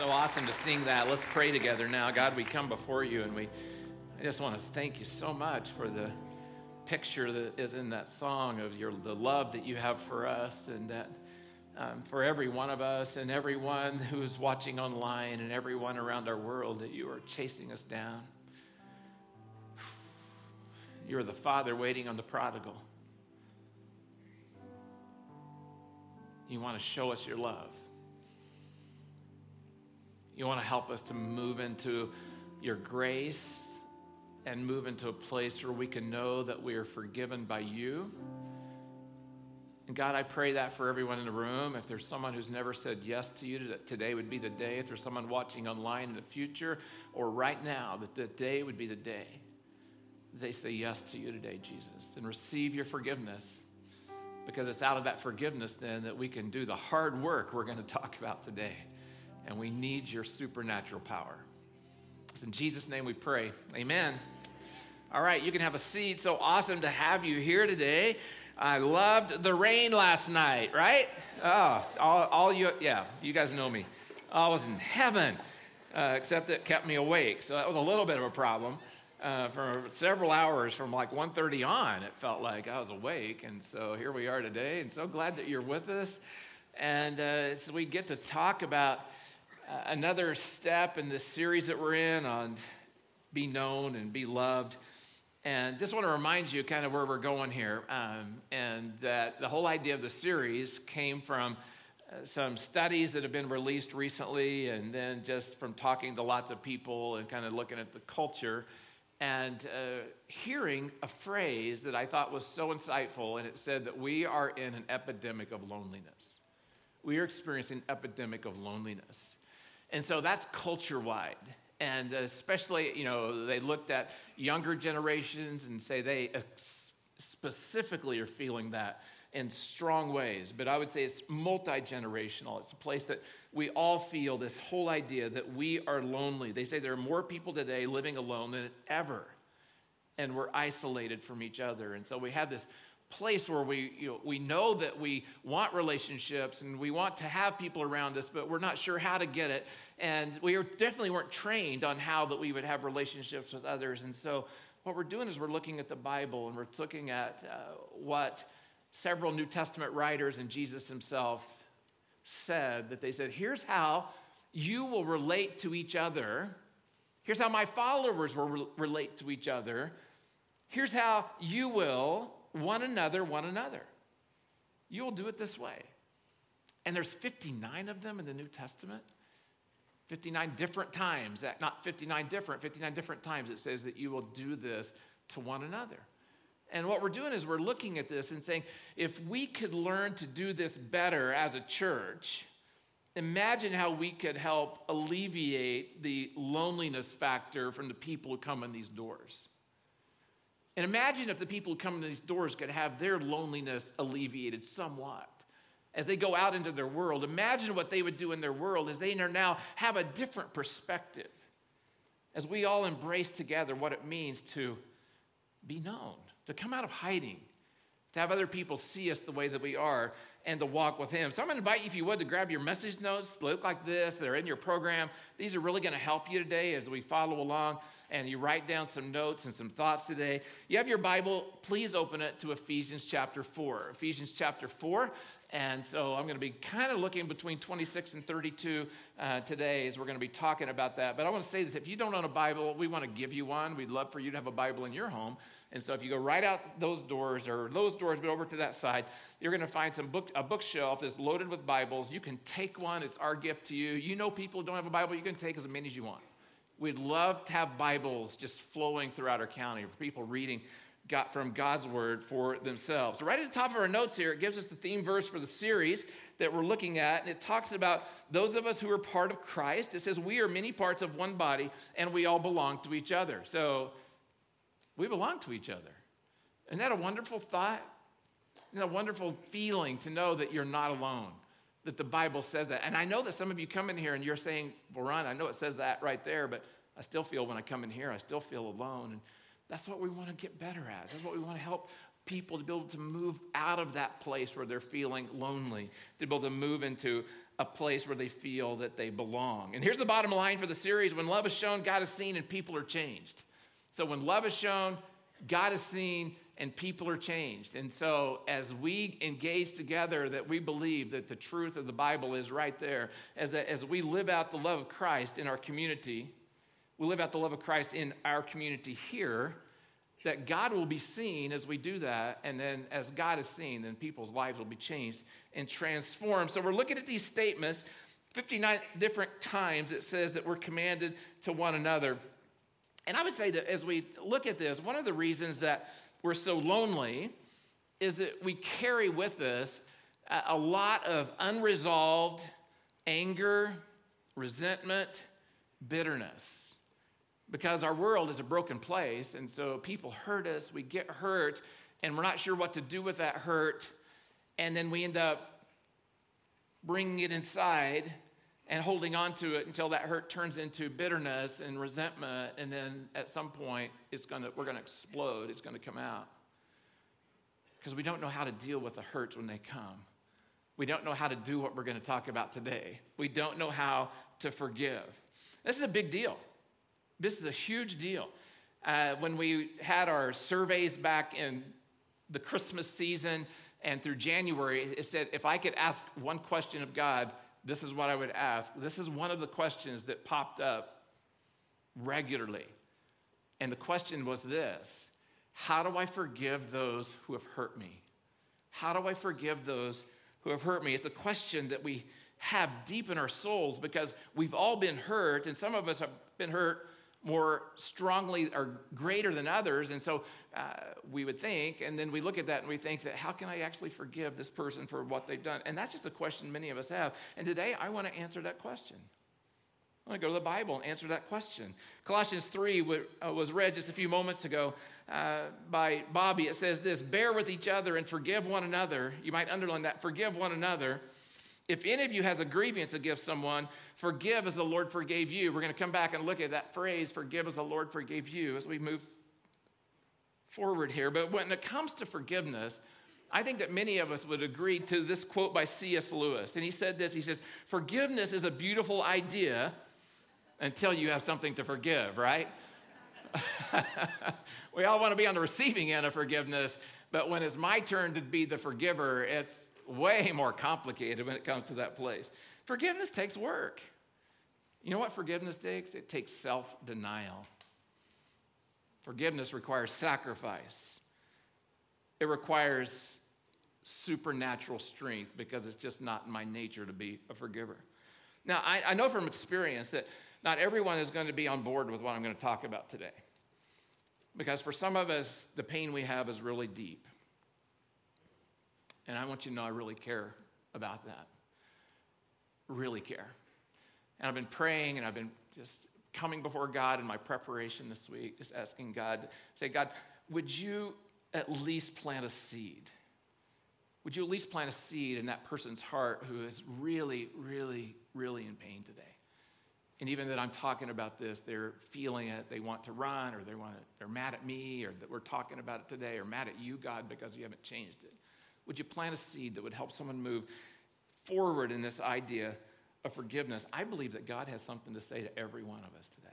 So awesome to sing that. Let's pray together now. God, we come before you and we I just want to thank you so much for the picture that is in that song of your the love that you have for us and that um, for every one of us and everyone who's watching online and everyone around our world that you are chasing us down. You're the father waiting on the prodigal. You want to show us your love. You want to help us to move into your grace and move into a place where we can know that we are forgiven by you. And God, I pray that for everyone in the room. If there's someone who's never said yes to you, that today would be the day. If there's someone watching online in the future or right now, that the day would be the day they say yes to you today, Jesus, and receive your forgiveness. Because it's out of that forgiveness then that we can do the hard work we're going to talk about today and we need your supernatural power. It's in Jesus' name we pray. Amen. All right, you can have a seat. So awesome to have you here today. I loved the rain last night, right? Oh, all, all you, yeah, you guys know me. I was in heaven, uh, except it kept me awake. So that was a little bit of a problem. Uh, for several hours from like 1.30 on, it felt like I was awake. And so here we are today, and so glad that you're with us. And uh, so we get to talk about another step in this series that we're in on be known and be loved. And just want to remind you kind of where we're going here. Um, and that the whole idea of the series came from uh, some studies that have been released recently, and then just from talking to lots of people and kind of looking at the culture and uh, hearing a phrase that I thought was so insightful. And it said that we are in an epidemic of loneliness. We are experiencing an epidemic of loneliness. And so that's culture wide. And especially, you know, they looked at younger generations and say they specifically are feeling that in strong ways. But I would say it's multi generational. It's a place that we all feel this whole idea that we are lonely. They say there are more people today living alone than ever, and we're isolated from each other. And so we have this place where we, you know, we know that we want relationships and we want to have people around us, but we're not sure how to get it. And we definitely weren't trained on how that we would have relationships with others. And so what we're doing is we're looking at the Bible and we're looking at uh, what several New Testament writers and Jesus himself said that they said, here's how you will relate to each other. Here's how my followers will re- relate to each other. Here's how you will one another, one another. You will do it this way. And there's 59 of them in the New Testament. 59 different times, that not 59 different, 59 different times it says that you will do this to one another. And what we're doing is we're looking at this and saying, if we could learn to do this better as a church, imagine how we could help alleviate the loneliness factor from the people who come in these doors. And imagine if the people who come in these doors could have their loneliness alleviated somewhat as they go out into their world. Imagine what they would do in their world as they now have a different perspective. As we all embrace together what it means to be known, to come out of hiding, to have other people see us the way that we are, and to walk with Him. So I'm going to invite you, if you would, to grab your message notes. They look like this, they're in your program. These are really going to help you today as we follow along and you write down some notes and some thoughts today, you have your Bible, please open it to Ephesians chapter 4. Ephesians chapter 4. And so I'm going to be kind of looking between 26 and 32 uh, today as we're going to be talking about that. But I want to say this if you don't own a Bible, we want to give you one. We'd love for you to have a Bible in your home. And so if you go right out those doors or those doors, but over to that side, you're going to find some book, a bookshelf that's loaded with Bibles. You can take one. It's our gift to you. You know people don't have a Bible. You can take as many as you want. We'd love to have Bibles just flowing throughout our county for people reading got from God's word for themselves. right at the top of our notes here, it gives us the theme verse for the series that we're looking at, and it talks about those of us who are part of Christ. It says, We are many parts of one body, and we all belong to each other. So we belong to each other. Isn't that a wonderful thought? Isn't that a wonderful feeling to know that you're not alone? That the Bible says that. And I know that some of you come in here and you're saying, well, Ron, I know it says that right there, but I still feel when I come in here, I still feel alone. And that's what we want to get better at. That's what we want to help people to be able to move out of that place where they're feeling lonely, to be able to move into a place where they feel that they belong. And here's the bottom line for the series when love is shown, God is seen, and people are changed. So when love is shown, God is seen, and people are changed. And so, as we engage together, that we believe that the truth of the Bible is right there, as, that, as we live out the love of Christ in our community, we live out the love of Christ in our community here, that God will be seen as we do that. And then, as God is seen, then people's lives will be changed and transformed. So, we're looking at these statements. 59 different times it says that we're commanded to one another. And I would say that as we look at this, one of the reasons that we're so lonely is that we carry with us a lot of unresolved anger, resentment, bitterness. Because our world is a broken place, and so people hurt us, we get hurt, and we're not sure what to do with that hurt, and then we end up bringing it inside and holding on to it until that hurt turns into bitterness and resentment and then at some point it's going to we're going to explode it's going to come out. Because we don't know how to deal with the hurts when they come. We don't know how to do what we're going to talk about today. We don't know how to forgive. This is a big deal. This is a huge deal. Uh, when we had our surveys back in the christmas season and through january it said if i could ask one question of god this is what I would ask. This is one of the questions that popped up regularly. And the question was this How do I forgive those who have hurt me? How do I forgive those who have hurt me? It's a question that we have deep in our souls because we've all been hurt, and some of us have been hurt more strongly or greater than others. And so uh, we would think, and then we look at that and we think that how can I actually forgive this person for what they've done? And that's just a question many of us have. And today I want to answer that question. I want to go to the Bible and answer that question. Colossians 3 uh, was read just a few moments ago uh, by Bobby. It says this Bear with each other and forgive one another. You might underline that forgive one another. If any of you has a grievance against someone, forgive as the Lord forgave you. We're going to come back and look at that phrase, forgive as the Lord forgave you, as we move forward here. But when it comes to forgiveness, I think that many of us would agree to this quote by C.S. Lewis. And he said this He says, Forgiveness is a beautiful idea until you have something to forgive, right? we all want to be on the receiving end of forgiveness, but when it's my turn to be the forgiver, it's way more complicated when it comes to that place. Forgiveness takes work. You know what forgiveness takes? It takes self denial. Forgiveness requires sacrifice, it requires supernatural strength because it's just not my nature to be a forgiver. Now, I, I know from experience that not everyone is going to be on board with what I'm going to talk about today. Because for some of us, the pain we have is really deep. And I want you to know I really care about that. Really care. And I've been praying and I've been just coming before God in my preparation this week, just asking God, say, God, would you at least plant a seed? Would you at least plant a seed in that person's heart who is really, really, really in pain today? And even that I'm talking about this, they're feeling it, they want to run, or they want to, they're mad at me, or that we're talking about it today, or mad at you, God, because you haven't changed it. Would you plant a seed that would help someone move forward in this idea of forgiveness? I believe that God has something to say to every one of us today.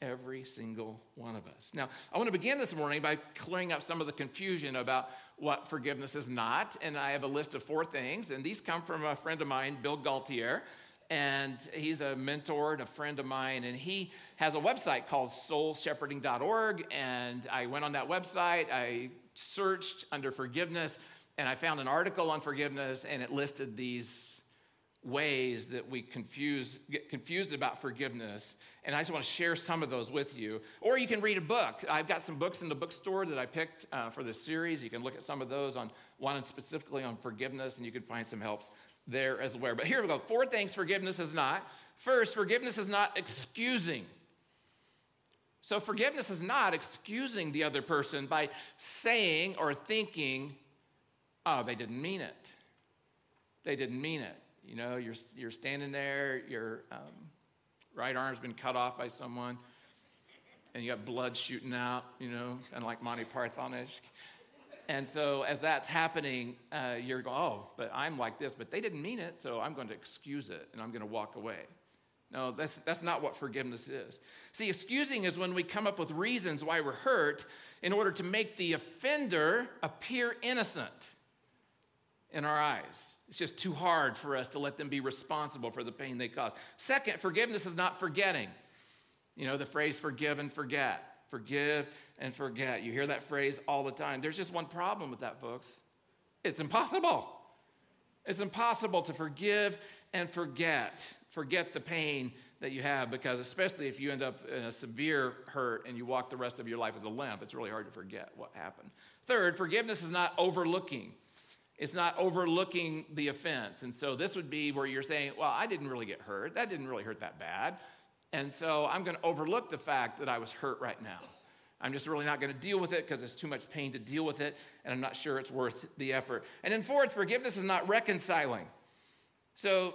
Every single one of us. Now, I want to begin this morning by clearing up some of the confusion about what forgiveness is not. And I have a list of four things, and these come from a friend of mine, Bill Gaultiere and he's a mentor and a friend of mine and he has a website called soulshepherding.org and i went on that website i searched under forgiveness and I found an article on forgiveness, and it listed these ways that we confuse, get confused about forgiveness. And I just want to share some of those with you. Or you can read a book. I've got some books in the bookstore that I picked uh, for this series. You can look at some of those on one specifically on forgiveness, and you can find some helps there as well. But here we go. Four things forgiveness is not. First, forgiveness is not excusing. So, forgiveness is not excusing the other person by saying or thinking oh, they didn't mean it. They didn't mean it. You know, you're, you're standing there, your um, right arm's been cut off by someone, and you got blood shooting out, you know, and like Monty Pythonish. And so as that's happening, uh, you're going, oh, but I'm like this, but they didn't mean it, so I'm going to excuse it and I'm going to walk away. No, that's, that's not what forgiveness is. See, excusing is when we come up with reasons why we're hurt in order to make the offender appear innocent in our eyes. It's just too hard for us to let them be responsible for the pain they cause. Second, forgiveness is not forgetting. You know, the phrase forgive and forget. Forgive and forget. You hear that phrase all the time. There's just one problem with that, folks. It's impossible. It's impossible to forgive and forget. Forget the pain that you have because, especially if you end up in a severe hurt and you walk the rest of your life with a limp, it's really hard to forget what happened. Third, forgiveness is not overlooking. It's not overlooking the offense. And so this would be where you're saying, well, I didn't really get hurt. That didn't really hurt that bad. And so I'm going to overlook the fact that I was hurt right now. I'm just really not going to deal with it because it's too much pain to deal with it, and I'm not sure it's worth the effort. And then, fourth, forgiveness is not reconciling. So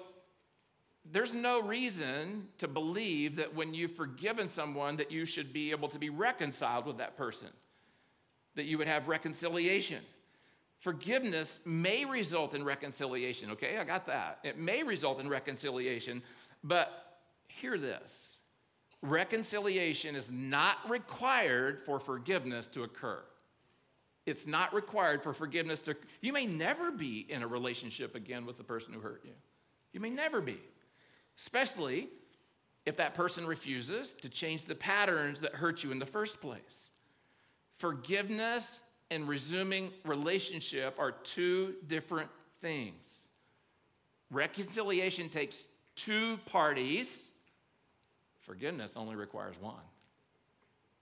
there's no reason to believe that when you've forgiven someone that you should be able to be reconciled with that person, that you would have reconciliation. Forgiveness may result in reconciliation, okay? I got that. It may result in reconciliation, but hear this reconciliation is not required for forgiveness to occur. It's not required for forgiveness to You may never be in a relationship again with the person who hurt you. You may never be. Especially if that person refuses to change the patterns that hurt you in the first place. Forgiveness and resuming relationship are two different things. Reconciliation takes two parties Forgiveness only requires one.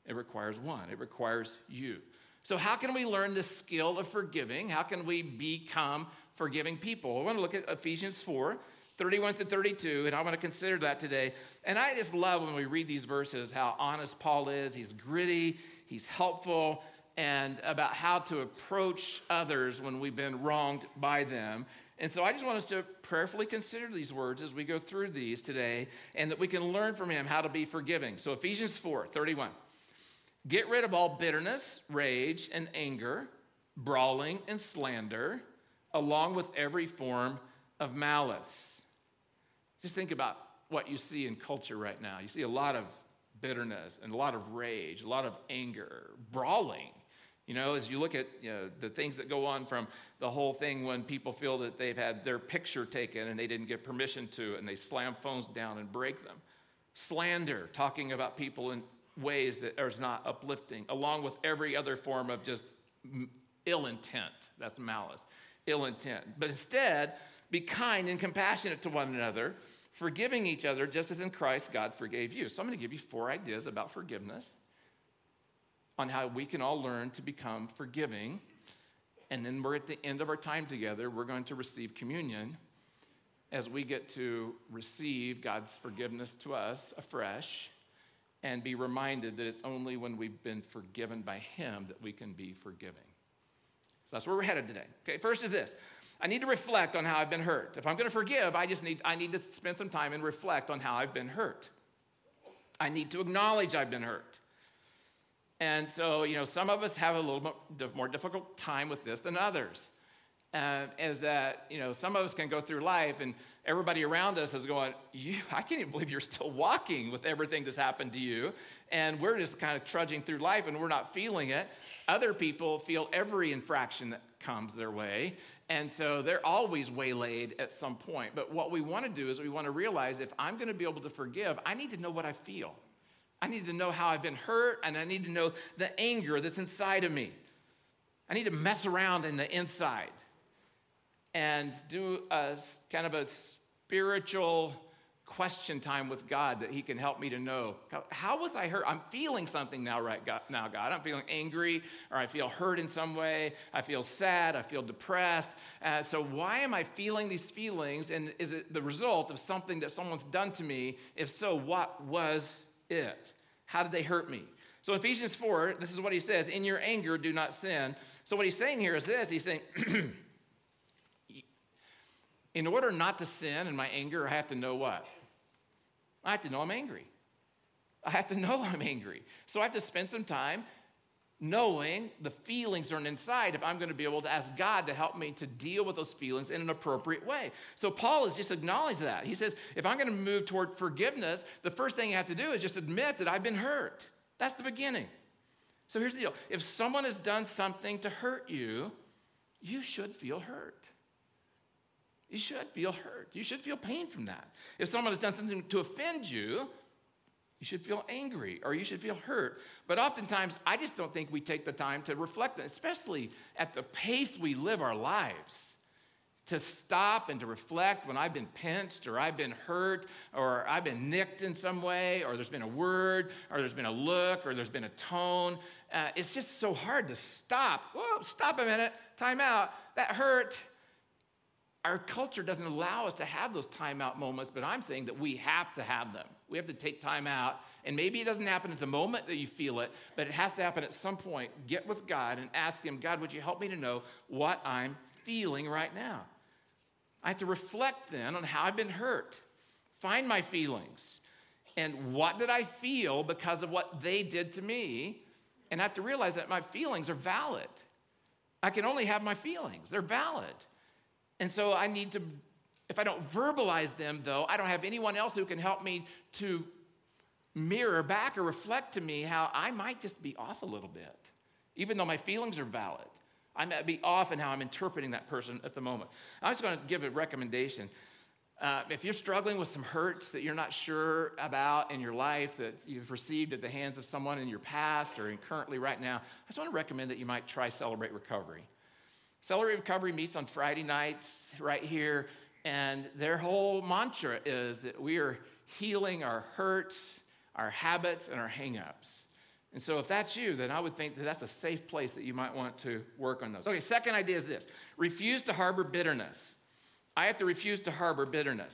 It requires one, it requires you. So, how can we learn the skill of forgiving? How can we become forgiving people? I want to look at Ephesians 4 31 to 32, and I want to consider that today. And I just love when we read these verses how honest Paul is. He's gritty, he's helpful, and about how to approach others when we've been wronged by them. And so I just want us to prayerfully consider these words as we go through these today and that we can learn from him how to be forgiving. So Ephesians 4 31. Get rid of all bitterness, rage, and anger, brawling and slander, along with every form of malice. Just think about what you see in culture right now. You see a lot of bitterness and a lot of rage, a lot of anger, brawling. You know, as you look at you know, the things that go on from the whole thing when people feel that they've had their picture taken and they didn't get permission to, and they slam phones down and break them. Slander, talking about people in ways that are not uplifting, along with every other form of just ill intent. That's malice, ill intent. But instead, be kind and compassionate to one another, forgiving each other just as in Christ God forgave you. So I'm going to give you four ideas about forgiveness on how we can all learn to become forgiving and then we're at the end of our time together, we're going to receive communion as we get to receive God's forgiveness to us afresh and be reminded that it's only when we've been forgiven by Him that we can be forgiving. So that's where we're headed today. Okay, first is this. I need to reflect on how I've been hurt. If I'm going to forgive, I just need I need to spend some time and reflect on how I've been hurt. I need to acknowledge I've been hurt. And so, you know, some of us have a little bit more difficult time with this than others. Uh, is that, you know, some of us can go through life and everybody around us is going, you, I can't even believe you're still walking with everything that's happened to you. And we're just kind of trudging through life and we're not feeling it. Other people feel every infraction that comes their way. And so they're always waylaid at some point. But what we want to do is we want to realize if I'm going to be able to forgive, I need to know what I feel. I need to know how I've been hurt, and I need to know the anger that's inside of me. I need to mess around in the inside and do a kind of a spiritual question time with God that He can help me to know how was I hurt? I'm feeling something now, right? God, now, God, I'm feeling angry, or I feel hurt in some way. I feel sad. I feel depressed. Uh, so why am I feeling these feelings? And is it the result of something that someone's done to me? If so, what was it? How did they hurt me? So Ephesians 4, this is what he says In your anger, do not sin. So what he's saying here is this He's saying, in order not to sin in my anger, I have to know what? I have to know I'm angry. I have to know I'm angry. So I have to spend some time knowing the feelings are inside if I'm going to be able to ask God to help me to deal with those feelings in an appropriate way. So Paul has just acknowledged that. He says, if I'm going to move toward forgiveness, the first thing you have to do is just admit that I've been hurt. That's the beginning. So here's the deal if someone has done something to hurt you, you should feel hurt. You should feel hurt. You should feel pain from that. If someone has done something to offend you, you should feel angry or you should feel hurt. But oftentimes, I just don't think we take the time to reflect, especially at the pace we live our lives, to stop and to reflect when I've been pinched or I've been hurt or I've been nicked in some way or there's been a word or there's been a look or there's been a tone. Uh, it's just so hard to stop. Whoa, stop a minute, time out. That hurt our culture doesn't allow us to have those timeout moments, but I'm saying that we have to have them. We have to take time out. And maybe it doesn't happen at the moment that you feel it, but it has to happen at some point. Get with God and ask Him, God, would you help me to know what I'm feeling right now? I have to reflect then on how I've been hurt, find my feelings, and what did I feel because of what they did to me? And I have to realize that my feelings are valid. I can only have my feelings, they're valid. And so I need to, if I don't verbalize them, though, I don't have anyone else who can help me to mirror back or reflect to me how I might just be off a little bit, even though my feelings are valid. I might be off in how I'm interpreting that person at the moment. I'm just going to give a recommendation. Uh, if you're struggling with some hurts that you're not sure about in your life that you've received at the hands of someone in your past or in currently right now, I just want to recommend that you might try Celebrate Recovery. Celebrate Recovery meets on Friday nights right here, and their whole mantra is that we are healing our hurts, our habits, and our hangups. And so, if that's you, then I would think that that's a safe place that you might want to work on those. Okay, second idea is this refuse to harbor bitterness. I have to refuse to harbor bitterness.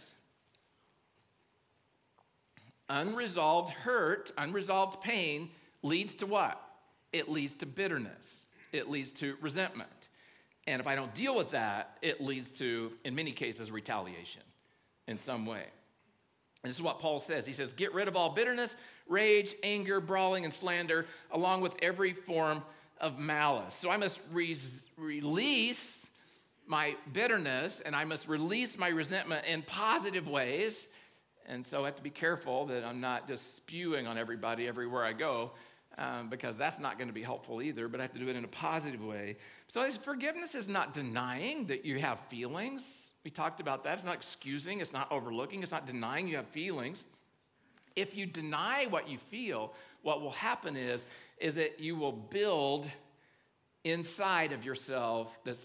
Unresolved hurt, unresolved pain leads to what? It leads to bitterness, it leads to resentment. And if I don't deal with that, it leads to, in many cases, retaliation in some way. And this is what Paul says. He says, Get rid of all bitterness, rage, anger, brawling, and slander, along with every form of malice. So I must re- release my bitterness and I must release my resentment in positive ways. And so I have to be careful that I'm not just spewing on everybody everywhere I go um, because that's not going to be helpful either, but I have to do it in a positive way. So forgiveness is not denying that you have feelings. We talked about that. It's not excusing, it's not overlooking, it's not denying you have feelings. If you deny what you feel, what will happen is, is that you will build inside of yourself this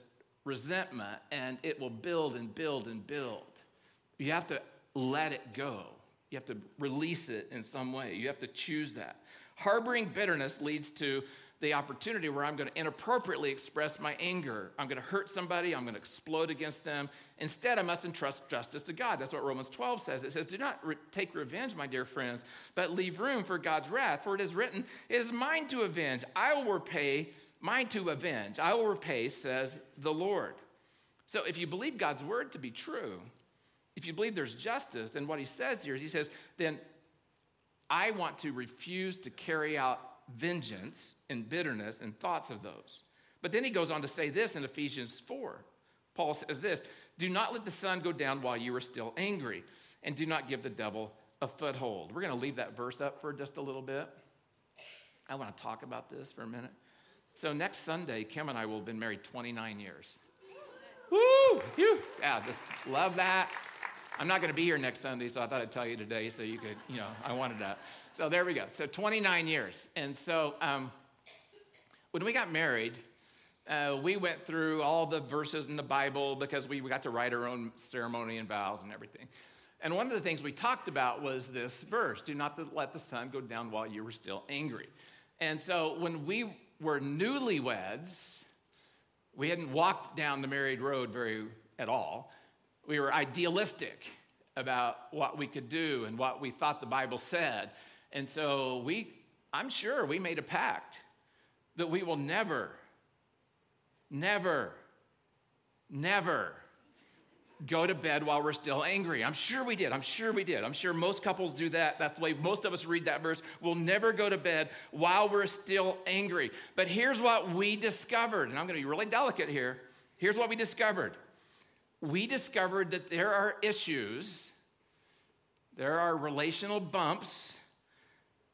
resentment and it will build and build and build. You have to let it go. You have to release it in some way. You have to choose that. Harboring bitterness leads to the opportunity where I'm going to inappropriately express my anger. I'm going to hurt somebody. I'm going to explode against them. Instead, I must entrust justice to God. That's what Romans 12 says. It says, Do not re- take revenge, my dear friends, but leave room for God's wrath. For it is written, It is mine to avenge. I will repay, mine to avenge. I will repay, says the Lord. So if you believe God's word to be true, if you believe there's justice, then what he says here is he says, then I want to refuse to carry out vengeance and bitterness and thoughts of those. But then he goes on to say this in Ephesians 4. Paul says this Do not let the sun go down while you are still angry, and do not give the devil a foothold. We're going to leave that verse up for just a little bit. I want to talk about this for a minute. So, next Sunday, Kim and I will have been married 29 years. Woo! Yeah, just love that. I'm not going to be here next Sunday, so I thought I'd tell you today so you could, you know, I wanted that. So there we go. So 29 years. And so um, when we got married, uh, we went through all the verses in the Bible because we got to write our own ceremony and vows and everything. And one of the things we talked about was this verse do not let the sun go down while you were still angry. And so when we were newlyweds, we hadn't walked down the married road very at all we were idealistic about what we could do and what we thought the Bible said. And so we, I'm sure we made a pact that we will never, never, never go to bed while we're still angry. I'm sure we did. I'm sure we did. I'm sure most couples do that. That's the way most of us read that verse. We'll never go to bed while we're still angry. But here's what we discovered, and I'm going to be really delicate here. Here's what we discovered we discovered that there are issues, there are relational bumps,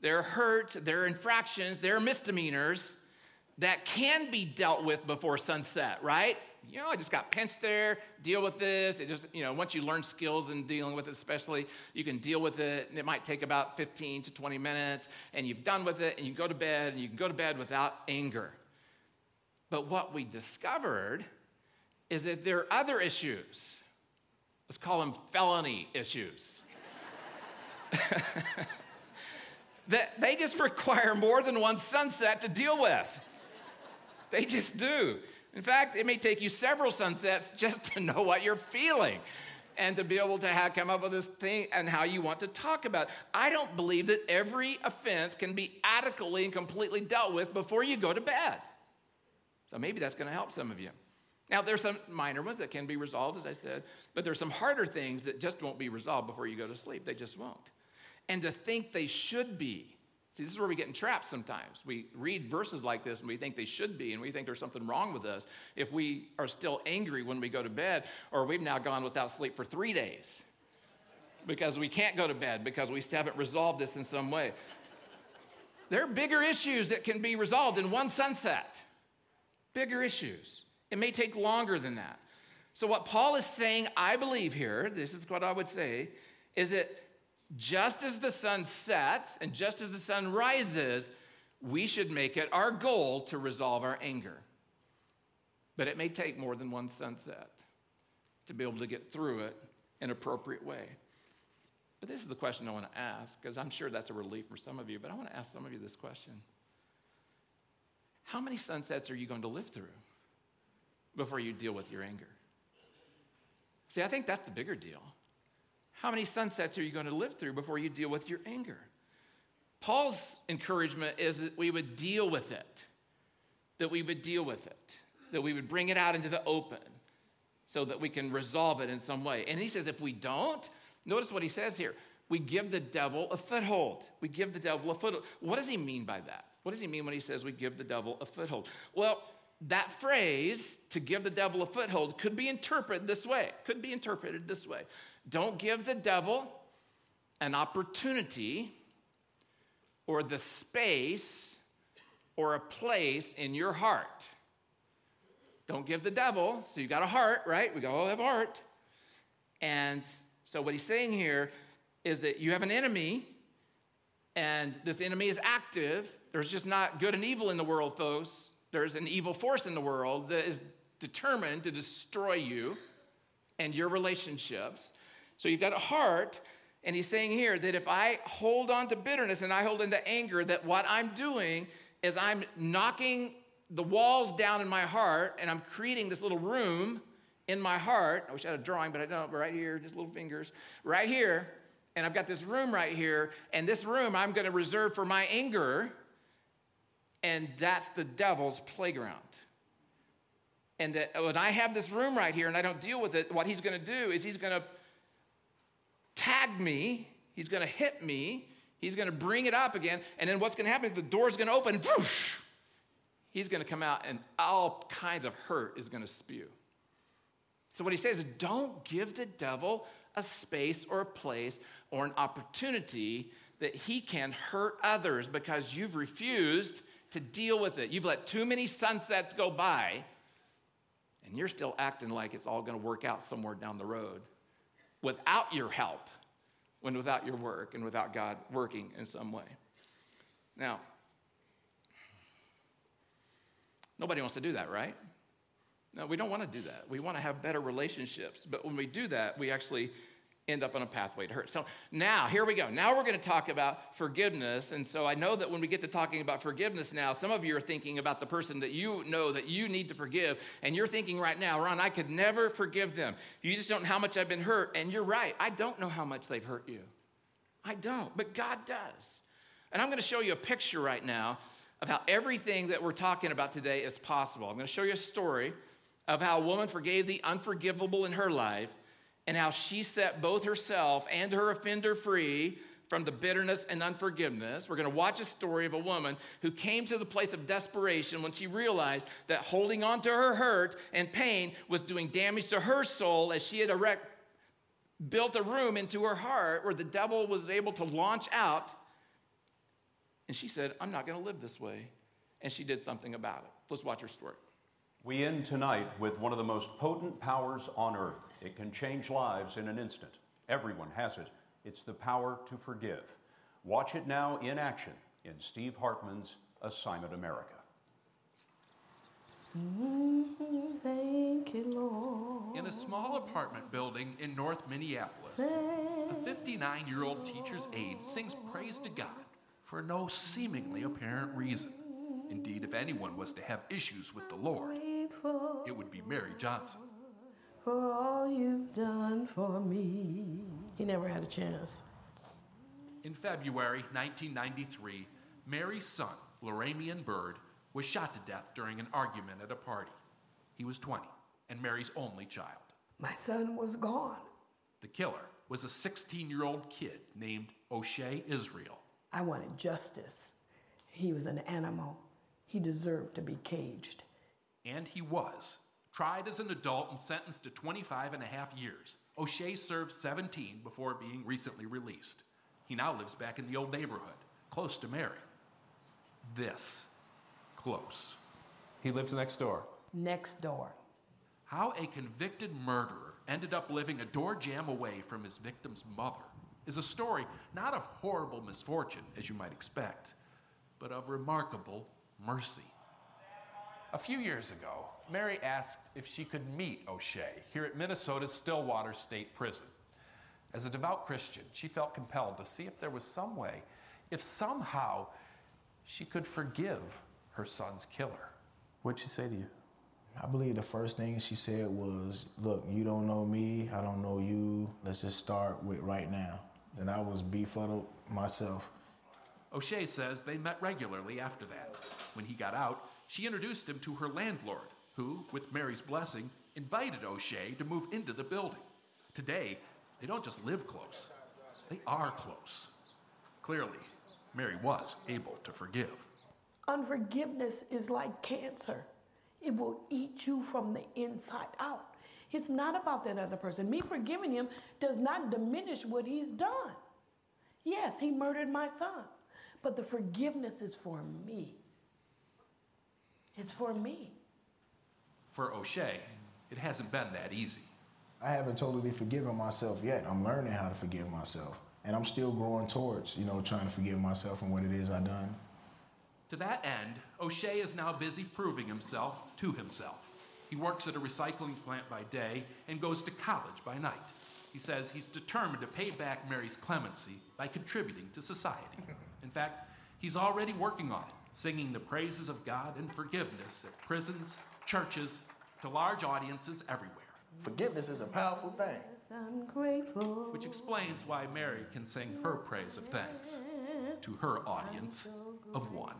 there are hurts, there are infractions, there are misdemeanors that can be dealt with before sunset, right? You know, I just got pinched there, deal with this. It just, you know, once you learn skills in dealing with it, especially, you can deal with it. And it might take about 15 to 20 minutes, and you've done with it, and you go to bed, and you can go to bed without anger. But what we discovered is that there are other issues. Let's call them felony issues. that they just require more than one sunset to deal with. They just do. In fact, it may take you several sunsets just to know what you're feeling and to be able to have, come up with this thing and how you want to talk about it. I don't believe that every offense can be adequately and completely dealt with before you go to bed. So maybe that's going to help some of you. Now, there's some minor ones that can be resolved, as I said, but there's some harder things that just won't be resolved before you go to sleep. They just won't. And to think they should be. See, this is where we get entrapped sometimes. We read verses like this and we think they should be, and we think there's something wrong with us if we are still angry when we go to bed, or we've now gone without sleep for three days because we can't go to bed because we haven't resolved this in some way. There are bigger issues that can be resolved in one sunset. Bigger issues. It may take longer than that. So, what Paul is saying, I believe here, this is what I would say, is that just as the sun sets and just as the sun rises, we should make it our goal to resolve our anger. But it may take more than one sunset to be able to get through it in an appropriate way. But this is the question I want to ask, because I'm sure that's a relief for some of you, but I want to ask some of you this question How many sunsets are you going to live through? Before you deal with your anger. See, I think that's the bigger deal. How many sunsets are you going to live through before you deal with your anger? Paul's encouragement is that we would deal with it, that we would deal with it, that we would bring it out into the open so that we can resolve it in some way. And he says, if we don't, notice what he says here we give the devil a foothold. We give the devil a foothold. What does he mean by that? What does he mean when he says we give the devil a foothold? Well, that phrase, to give the devil a foothold, could be interpreted this way. Could be interpreted this way. Don't give the devil an opportunity or the space or a place in your heart. Don't give the devil, so you got a heart, right? We all have a heart. And so what he's saying here is that you have an enemy, and this enemy is active. There's just not good and evil in the world, folks. There's an evil force in the world that is determined to destroy you and your relationships. So you've got a heart, and he's saying here that if I hold on to bitterness and I hold into anger, that what I'm doing is I'm knocking the walls down in my heart and I'm creating this little room in my heart. I wish I had a drawing, but I don't. Right here, just little fingers, right here. And I've got this room right here, and this room I'm going to reserve for my anger and that's the devil's playground. And that oh, when I have this room right here and I don't deal with it, what he's going to do is he's going to tag me, he's going to hit me, he's going to bring it up again, and then what's going to happen is the door's going to open, he's going to come out, and all kinds of hurt is going to spew. So, what he says is don't give the devil a space or a place or an opportunity that he can hurt others because you've refused to deal with it. You've let too many sunsets go by, and you're still acting like it's all going to work out somewhere down the road without your help, when without your work and without God working in some way. Now, nobody wants to do that, right? No, we don't want to do that. We want to have better relationships. But when we do that, we actually end up on a pathway to hurt. So now, here we go. Now we're going to talk about forgiveness. And so I know that when we get to talking about forgiveness now, some of you are thinking about the person that you know that you need to forgive. And you're thinking right now, Ron, I could never forgive them. You just don't know how much I've been hurt. And you're right. I don't know how much they've hurt you. I don't. But God does. And I'm going to show you a picture right now of how everything that we're talking about today is possible. I'm going to show you a story of how a woman forgave the unforgivable in her life and how she set both herself and her offender free from the bitterness and unforgiveness. We're going to watch a story of a woman who came to the place of desperation when she realized that holding on to her hurt and pain was doing damage to her soul as she had erect, built a room into her heart where the devil was able to launch out. And she said, I'm not going to live this way. And she did something about it. Let's watch her story. We end tonight with one of the most potent powers on earth. It can change lives in an instant. Everyone has it. It's the power to forgive. Watch it now in action in Steve Hartman's Assignment America. Thank you, Lord. In a small apartment building in North Minneapolis, a 59 year old teacher's aide sings praise to God for no seemingly apparent reason. Indeed, if anyone was to have issues with the Lord, it would be Mary Johnson. For all you've done for me. He never had a chance. In February 1993, Mary's son, Laramiun Byrd, was shot to death during an argument at a party. He was 20 and Mary's only child. My son was gone. The killer was a 16 year old kid named O'Shea Israel. I wanted justice. He was an animal. He deserved to be caged. And he was. Tried as an adult and sentenced to 25 and a half years. O'Shea served 17 before being recently released. He now lives back in the old neighborhood, close to Mary. This close. He lives next door. Next door. How a convicted murderer ended up living a door jam away from his victim's mother is a story not of horrible misfortune, as you might expect, but of remarkable mercy. A few years ago, Mary asked if she could meet O'Shea here at Minnesota's Stillwater State Prison. As a devout Christian, she felt compelled to see if there was some way, if somehow she could forgive her son's killer. What'd she say to you? I believe the first thing she said was, Look, you don't know me, I don't know you. Let's just start with right now. And I was befuddled myself. O'Shea says they met regularly after that. When he got out, she introduced him to her landlord, who, with Mary's blessing, invited O'Shea to move into the building. Today, they don't just live close, they are close. Clearly, Mary was able to forgive. Unforgiveness is like cancer. It will eat you from the inside out. It's not about that other person. Me forgiving him does not diminish what he's done. Yes, he murdered my son, but the forgiveness is for me. It's for me. For O'Shea, it hasn't been that easy. I haven't totally forgiven myself yet. I'm learning how to forgive myself. And I'm still growing towards, you know, trying to forgive myself and what it is I've done. To that end, O'Shea is now busy proving himself to himself. He works at a recycling plant by day and goes to college by night. He says he's determined to pay back Mary's clemency by contributing to society. In fact, he's already working on it, singing the praises of God and forgiveness at prisons, churches, to large audiences everywhere. Forgiveness is a powerful thing. Yes, I'm grateful. Which explains why Mary can sing her praise of thanks to her audience of one.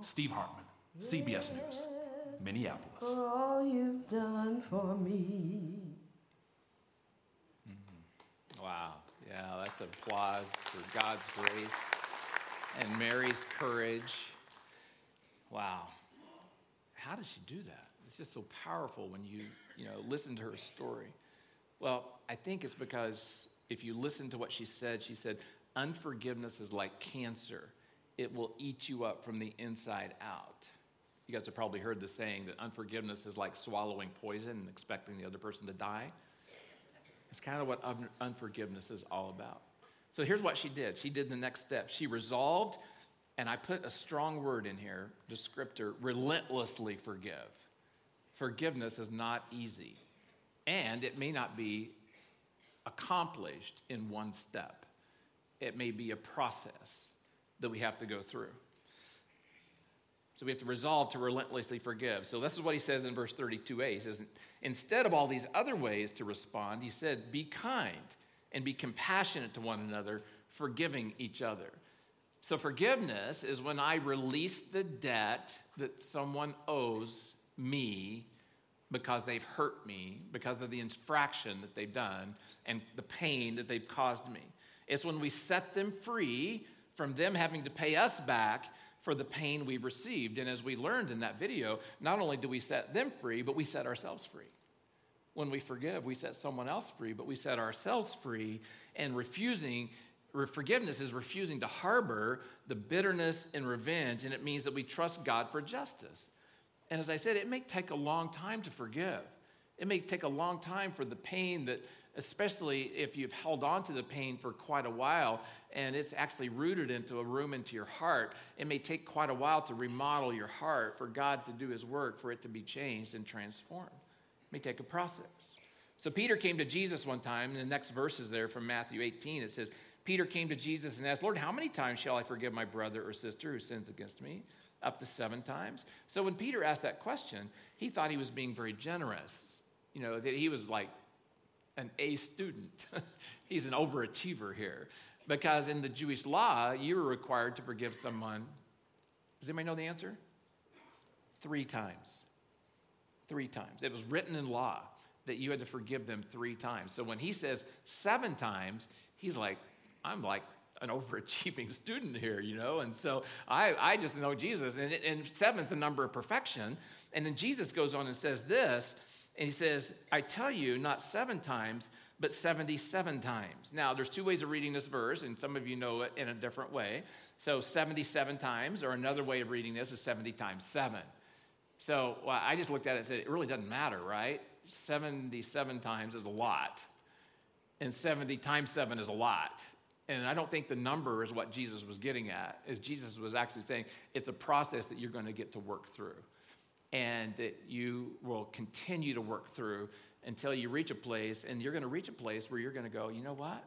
Steve Hartman, CBS News, Minneapolis. For all you've done for me. Mm-hmm. Wow. Yeah, that's applause for God's grace and Mary's courage. Wow. How does she do that? It's just so powerful when you, you know, listen to her story. Well, I think it's because if you listen to what she said, she said, unforgiveness is like cancer. It will eat you up from the inside out. You guys have probably heard the saying that unforgiveness is like swallowing poison and expecting the other person to die. It's kind of what un- unforgiveness is all about. So here's what she did. She did the next step. She resolved, and I put a strong word in here, descriptor, relentlessly forgive. Forgiveness is not easy, and it may not be accomplished in one step. It may be a process that we have to go through. So we have to resolve to relentlessly forgive. So this is what he says in verse 32a. He says, instead of all these other ways to respond, he said, be kind and be compassionate to one another, forgiving each other. So forgiveness is when I release the debt that someone owes me because they've hurt me, because of the infraction that they've done and the pain that they've caused me. It's when we set them free from them having to pay us back for the pain we've received. And as we learned in that video, not only do we set them free, but we set ourselves free. When we forgive, we set someone else free, but we set ourselves free and refusing forgiveness is refusing to harbor the bitterness and revenge, and it means that we trust God for justice. And as I said, it may take a long time to forgive. It may take a long time for the pain that, especially if you've held on to the pain for quite a while and it's actually rooted into a room into your heart, it may take quite a while to remodel your heart, for God to do his work, for it to be changed and transformed. May take a process. So Peter came to Jesus one time, and the next verse is there from Matthew 18. It says, Peter came to Jesus and asked, Lord, how many times shall I forgive my brother or sister who sins against me? Up to seven times. So when Peter asked that question, he thought he was being very generous. You know, that he was like an A student. He's an overachiever here. Because in the Jewish law, you were required to forgive someone. Does anybody know the answer? Three times. Three times. It was written in law that you had to forgive them three times. So when he says seven times, he's like, I'm like an overachieving student here, you know? And so I, I just know Jesus. And, and seven's the number of perfection. And then Jesus goes on and says this, and he says, I tell you, not seven times, but 77 times. Now, there's two ways of reading this verse, and some of you know it in a different way. So 77 times, or another way of reading this is 70 times 7. So well, I just looked at it and said, it really doesn't matter, right? 77 times is a lot, and 70 times 7 is a lot. And I don't think the number is what Jesus was getting at, as Jesus was actually saying it's a process that you're going to get to work through and that you will continue to work through until you reach a place, and you're going to reach a place where you're going to go, you know what?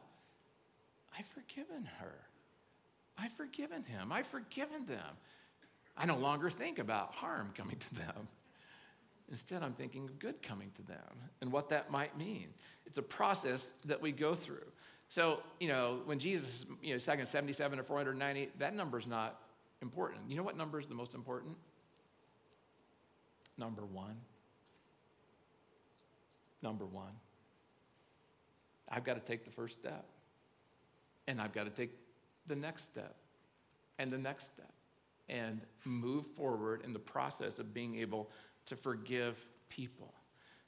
I've forgiven her. I've forgiven him. I've forgiven them. I no longer think about harm coming to them. Instead, I'm thinking of good coming to them and what that might mean. It's a process that we go through. So, you know, when Jesus, you know, second 77 or 490, that number is not important. You know what number is the most important? Number one. Number one. I've got to take the first step. And I've got to take the next step and the next step and move forward in the process of being able to forgive people.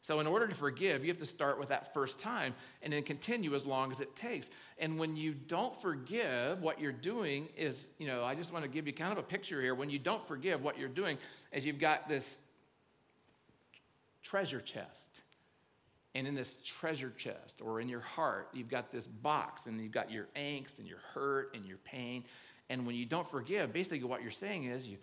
So, in order to forgive, you have to start with that first time and then continue as long as it takes. And when you don't forgive, what you're doing is, you know, I just want to give you kind of a picture here. When you don't forgive, what you're doing is you've got this treasure chest. And in this treasure chest or in your heart, you've got this box and you've got your angst and your hurt and your pain. And when you don't forgive, basically what you're saying is you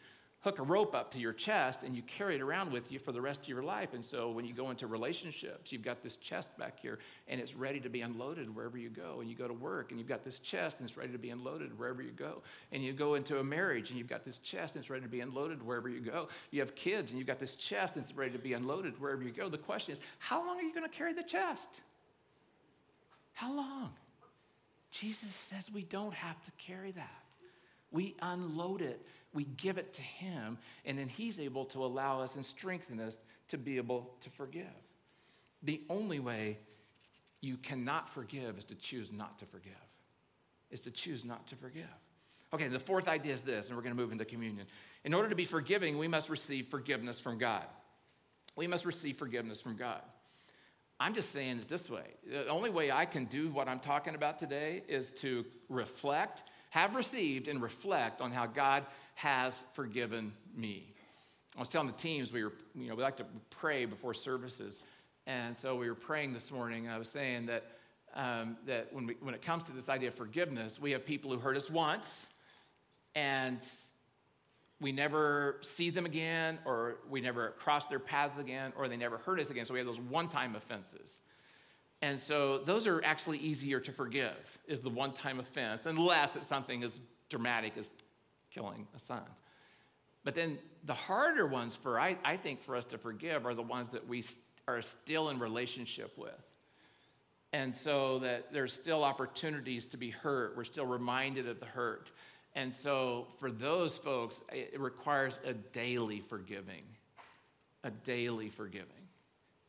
hook a rope up to your chest and you carry it around with you for the rest of your life. And so when you go into relationships, you've got this chest back here and it's ready to be unloaded wherever you go. And you go to work and you've got this chest and it's ready to be unloaded wherever you go. And you go into a marriage and you've got this chest and it's ready to be unloaded wherever you go. You have kids and you've got this chest and it's ready to be unloaded wherever you go. The question is, how long are you going to carry the chest? How long? Jesus says we don't have to carry that. We unload it we give it to Him, and then He's able to allow us and strengthen us to be able to forgive. The only way you cannot forgive is to choose not to forgive, is to choose not to forgive. Okay, the fourth idea is this, and we're going to move into communion. In order to be forgiving, we must receive forgiveness from God. We must receive forgiveness from God. I'm just saying it this way. The only way I can do what I'm talking about today is to reflect, have received, and reflect on how God has forgiven me. I was telling the teams we were, you know, we like to pray before services. And so we were praying this morning, and I was saying that, um, that when, we, when it comes to this idea of forgiveness, we have people who hurt us once, and we never see them again, or we never cross their paths again, or they never hurt us again. So we have those one time offenses. And so those are actually easier to forgive, is the one time offense, unless it's something as dramatic as killing a son. But then the harder ones for, I, I think, for us to forgive are the ones that we are still in relationship with. And so that there's still opportunities to be hurt. We're still reminded of the hurt. And so for those folks, it requires a daily forgiving, a daily forgiving.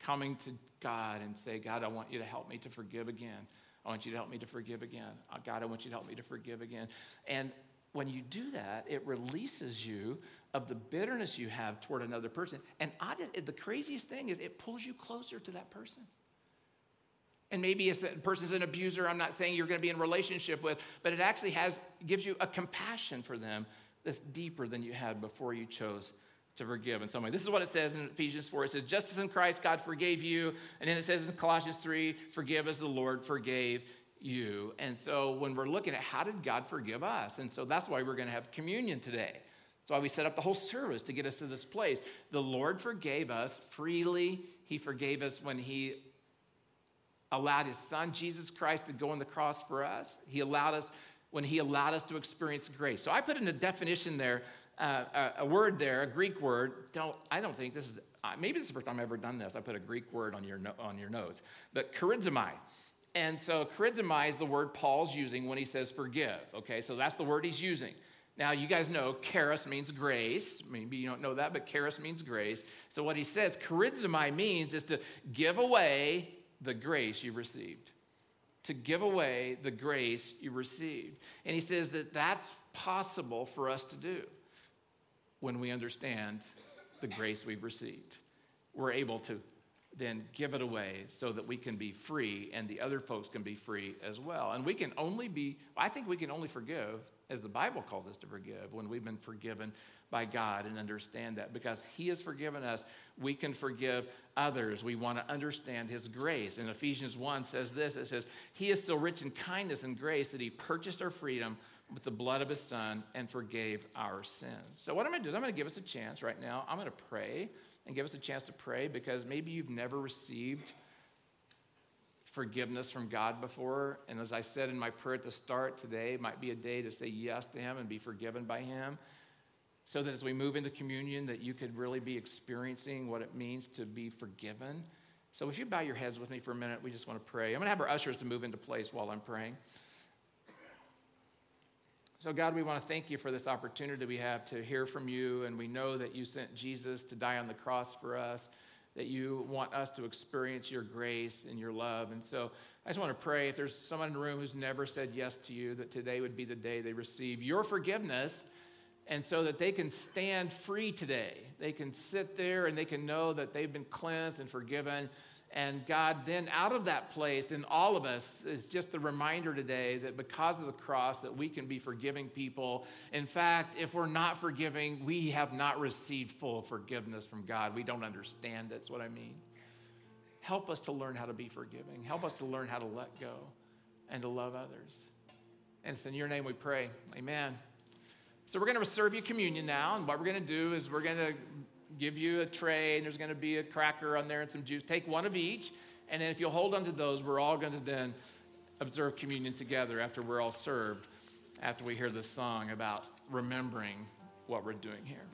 coming to God and say, God, I want you to help me to forgive again. I want you to help me to forgive again. Uh, God, I want you to help me to forgive again. And when you do that, it releases you of the bitterness you have toward another person. And I, the craziest thing is it pulls you closer to that person. And maybe if that person's an abuser, I'm not saying you're going to be in relationship with, but it actually has gives you a compassion for them that's deeper than you had before you chose to forgive in some way. This is what it says in Ephesians 4. It says, just as in Christ God forgave you. And then it says in Colossians 3, forgive as the Lord forgave you. And so when we're looking at how did God forgive us? And so that's why we're going to have communion today. That's why we set up the whole service to get us to this place. The Lord forgave us freely. He forgave us when He allowed His Son, Jesus Christ, to go on the cross for us. He allowed us when He allowed us to experience grace. So I put in a definition there uh, a, word there, a Greek word. Don't I don't think this is uh, maybe this is the first time I've ever done this. I put a Greek word on your on your notes, but charizomai. And so charizomai is the word Paul's using when he says forgive. Okay, so that's the word he's using. Now, you guys know charis means grace. Maybe you don't know that, but charis means grace. So, what he says, charizomai means is to give away the grace you received. To give away the grace you received. And he says that that's possible for us to do when we understand the grace we've received. We're able to then give it away so that we can be free and the other folks can be free as well. And we can only be, I think we can only forgive as the Bible calls us to forgive when we've been forgiven by God and understand that because He has forgiven us, we can forgive others. We want to understand His grace. And Ephesians 1 says this it says, He is so rich in kindness and grace that He purchased our freedom with the blood of his son and forgave our sins. So, what I'm going to do is I'm going to give us a chance right now. I'm going to pray and give us a chance to pray because maybe you've never received forgiveness from God before. And as I said in my prayer at the start, today might be a day to say yes to him and be forgiven by him. So that as we move into communion, that you could really be experiencing what it means to be forgiven. So if you bow your heads with me for a minute, we just want to pray. I'm going to have our ushers to move into place while I'm praying. So, God, we want to thank you for this opportunity we have to hear from you. And we know that you sent Jesus to die on the cross for us, that you want us to experience your grace and your love. And so, I just want to pray if there's someone in the room who's never said yes to you, that today would be the day they receive your forgiveness. And so that they can stand free today. They can sit there and they can know that they've been cleansed and forgiven and God, then out of that place, in all of us, is just the reminder today that because of the cross, that we can be forgiving people. In fact, if we're not forgiving, we have not received full forgiveness from God. We don't understand. That's what I mean. Help us to learn how to be forgiving. Help us to learn how to let go and to love others. And it's in your name we pray. Amen. So we're going to serve you communion now. And what we're going to do is we're going to give you a tray, and there's going to be a cracker on there and some juice. Take one of each, and then if you'll hold on to those, we're all going to then observe communion together after we're all served, after we hear this song about remembering what we're doing here.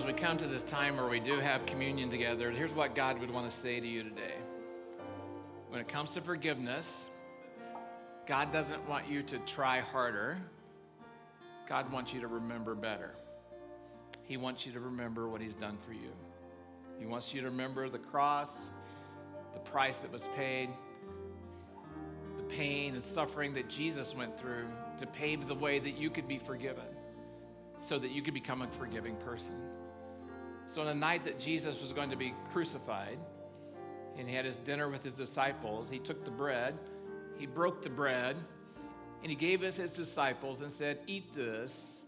As we come to this time where we do have communion together, here's what God would want to say to you today. When it comes to forgiveness, God doesn't want you to try harder. God wants you to remember better. He wants you to remember what He's done for you. He wants you to remember the cross, the price that was paid, the pain and suffering that Jesus went through to pave the way that you could be forgiven so that you could become a forgiving person. So, on the night that Jesus was going to be crucified, and he had his dinner with his disciples, he took the bread, he broke the bread, and he gave it to his disciples and said, Eat this.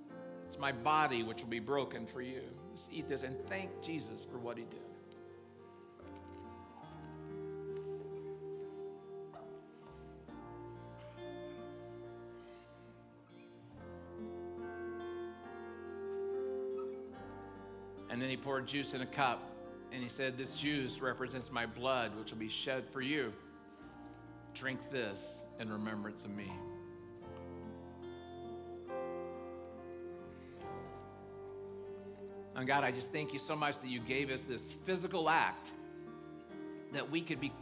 It's my body which will be broken for you. Just eat this and thank Jesus for what he did. Then he poured juice in a cup and he said, This juice represents my blood, which will be shed for you. Drink this in remembrance of me. And God, I just thank you so much that you gave us this physical act that we could be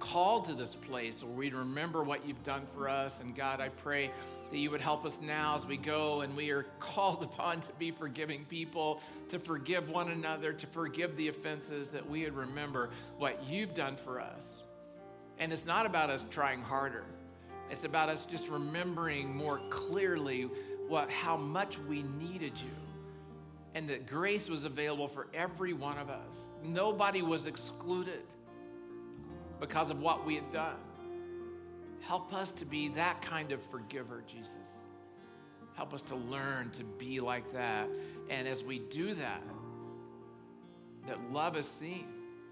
called to this place where we'd remember what you've done for us. And God, I pray that you would help us now as we go and we are called upon to be forgiving people, to forgive one another, to forgive the offenses, that we would remember what you've done for us. And it's not about us trying harder. It's about us just remembering more clearly what how much we needed you and that grace was available for every one of us. Nobody was excluded because of what we had done. Help us to be that kind of forgiver, Jesus. Help us to learn to be like that. And as we do that, that love is seen,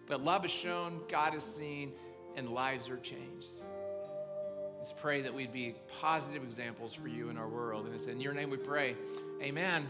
that love is shown, God is seen, and lives are changed. Let's pray that we'd be positive examples for you in our world. And it's in your name we pray. Amen.